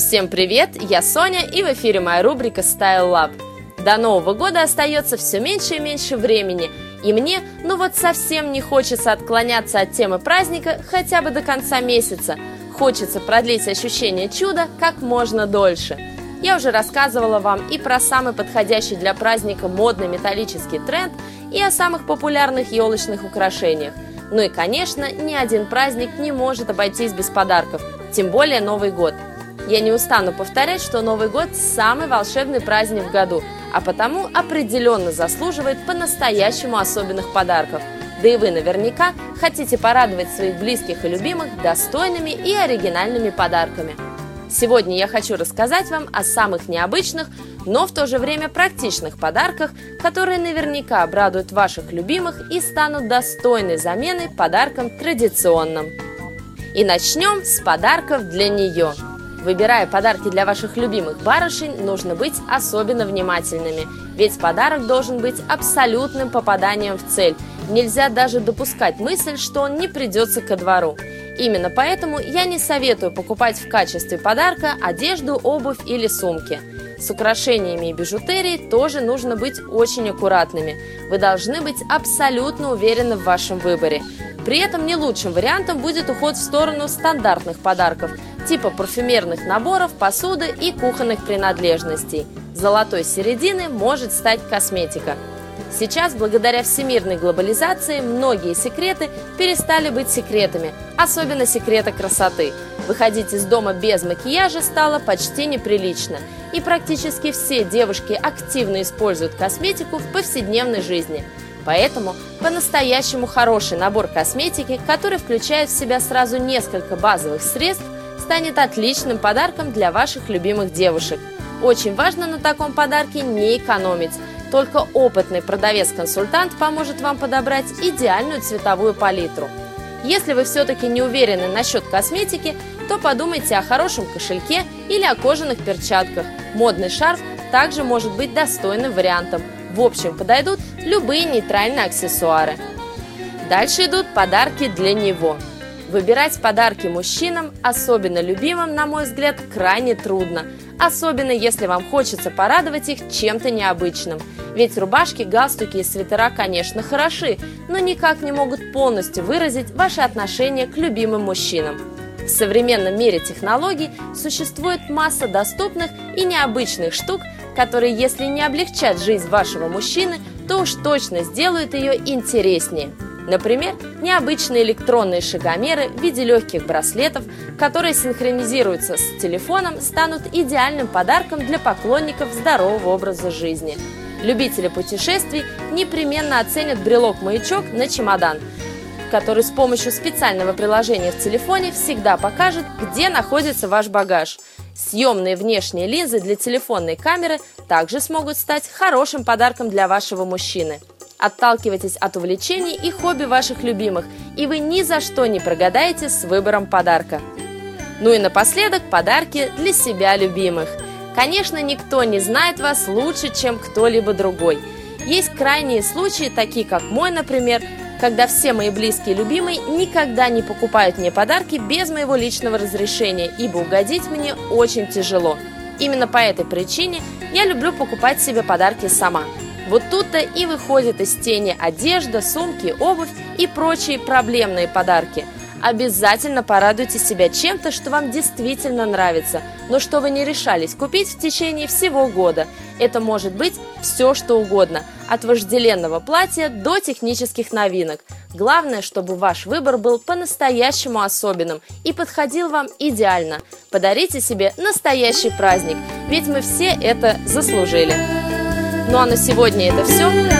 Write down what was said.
Всем привет, я Соня и в эфире моя рубрика Style Lab. До Нового года остается все меньше и меньше времени, и мне, ну вот совсем не хочется отклоняться от темы праздника хотя бы до конца месяца. Хочется продлить ощущение чуда как можно дольше. Я уже рассказывала вам и про самый подходящий для праздника модный металлический тренд, и о самых популярных елочных украшениях. Ну и, конечно, ни один праздник не может обойтись без подарков, тем более Новый год – я не устану повторять, что Новый год – самый волшебный праздник в году, а потому определенно заслуживает по-настоящему особенных подарков. Да и вы наверняка хотите порадовать своих близких и любимых достойными и оригинальными подарками. Сегодня я хочу рассказать вам о самых необычных, но в то же время практичных подарках, которые наверняка обрадуют ваших любимых и станут достойной заменой подаркам традиционным. И начнем с подарков для нее – Выбирая подарки для ваших любимых барышень, нужно быть особенно внимательными, ведь подарок должен быть абсолютным попаданием в цель. Нельзя даже допускать мысль, что он не придется ко двору. Именно поэтому я не советую покупать в качестве подарка одежду, обувь или сумки. С украшениями и бижутерией тоже нужно быть очень аккуратными. Вы должны быть абсолютно уверены в вашем выборе. При этом не лучшим вариантом будет уход в сторону стандартных подарков – типа парфюмерных наборов, посуды и кухонных принадлежностей. Золотой середины может стать косметика. Сейчас, благодаря всемирной глобализации, многие секреты перестали быть секретами, особенно секреты красоты. Выходить из дома без макияжа стало почти неприлично, и практически все девушки активно используют косметику в повседневной жизни. Поэтому по-настоящему хороший набор косметики, который включает в себя сразу несколько базовых средств, станет отличным подарком для ваших любимых девушек. Очень важно на таком подарке не экономить. Только опытный продавец-консультант поможет вам подобрать идеальную цветовую палитру. Если вы все-таки не уверены насчет косметики, то подумайте о хорошем кошельке или о кожаных перчатках. Модный шарф также может быть достойным вариантом. В общем, подойдут любые нейтральные аксессуары. Дальше идут подарки для него – Выбирать подарки мужчинам, особенно любимым, на мой взгляд, крайне трудно. Особенно если вам хочется порадовать их чем-то необычным. Ведь рубашки, галстуки и свитера, конечно, хороши, но никак не могут полностью выразить ваше отношение к любимым мужчинам. В современном мире технологий существует масса доступных и необычных штук, которые, если не облегчат жизнь вашего мужчины, то уж точно сделают ее интереснее. Например, необычные электронные шагомеры в виде легких браслетов, которые синхронизируются с телефоном, станут идеальным подарком для поклонников здорового образа жизни. Любители путешествий непременно оценят брелок-маячок на чемодан, который с помощью специального приложения в телефоне всегда покажет, где находится ваш багаж. Съемные внешние линзы для телефонной камеры также смогут стать хорошим подарком для вашего мужчины. Отталкивайтесь от увлечений и хобби ваших любимых, и вы ни за что не прогадаете с выбором подарка. Ну и напоследок подарки для себя любимых. Конечно, никто не знает вас лучше, чем кто-либо другой. Есть крайние случаи, такие как мой, например, когда все мои близкие и любимые никогда не покупают мне подарки без моего личного разрешения, ибо угодить мне очень тяжело. Именно по этой причине я люблю покупать себе подарки сама – вот тут-то и выходит из тени одежда, сумки, обувь и прочие проблемные подарки. Обязательно порадуйте себя чем-то, что вам действительно нравится, но что вы не решались купить в течение всего года. Это может быть все, что угодно, от вожделенного платья до технических новинок. Главное, чтобы ваш выбор был по-настоящему особенным и подходил вам идеально. Подарите себе настоящий праздник, ведь мы все это заслужили. Ну а на сегодня это все.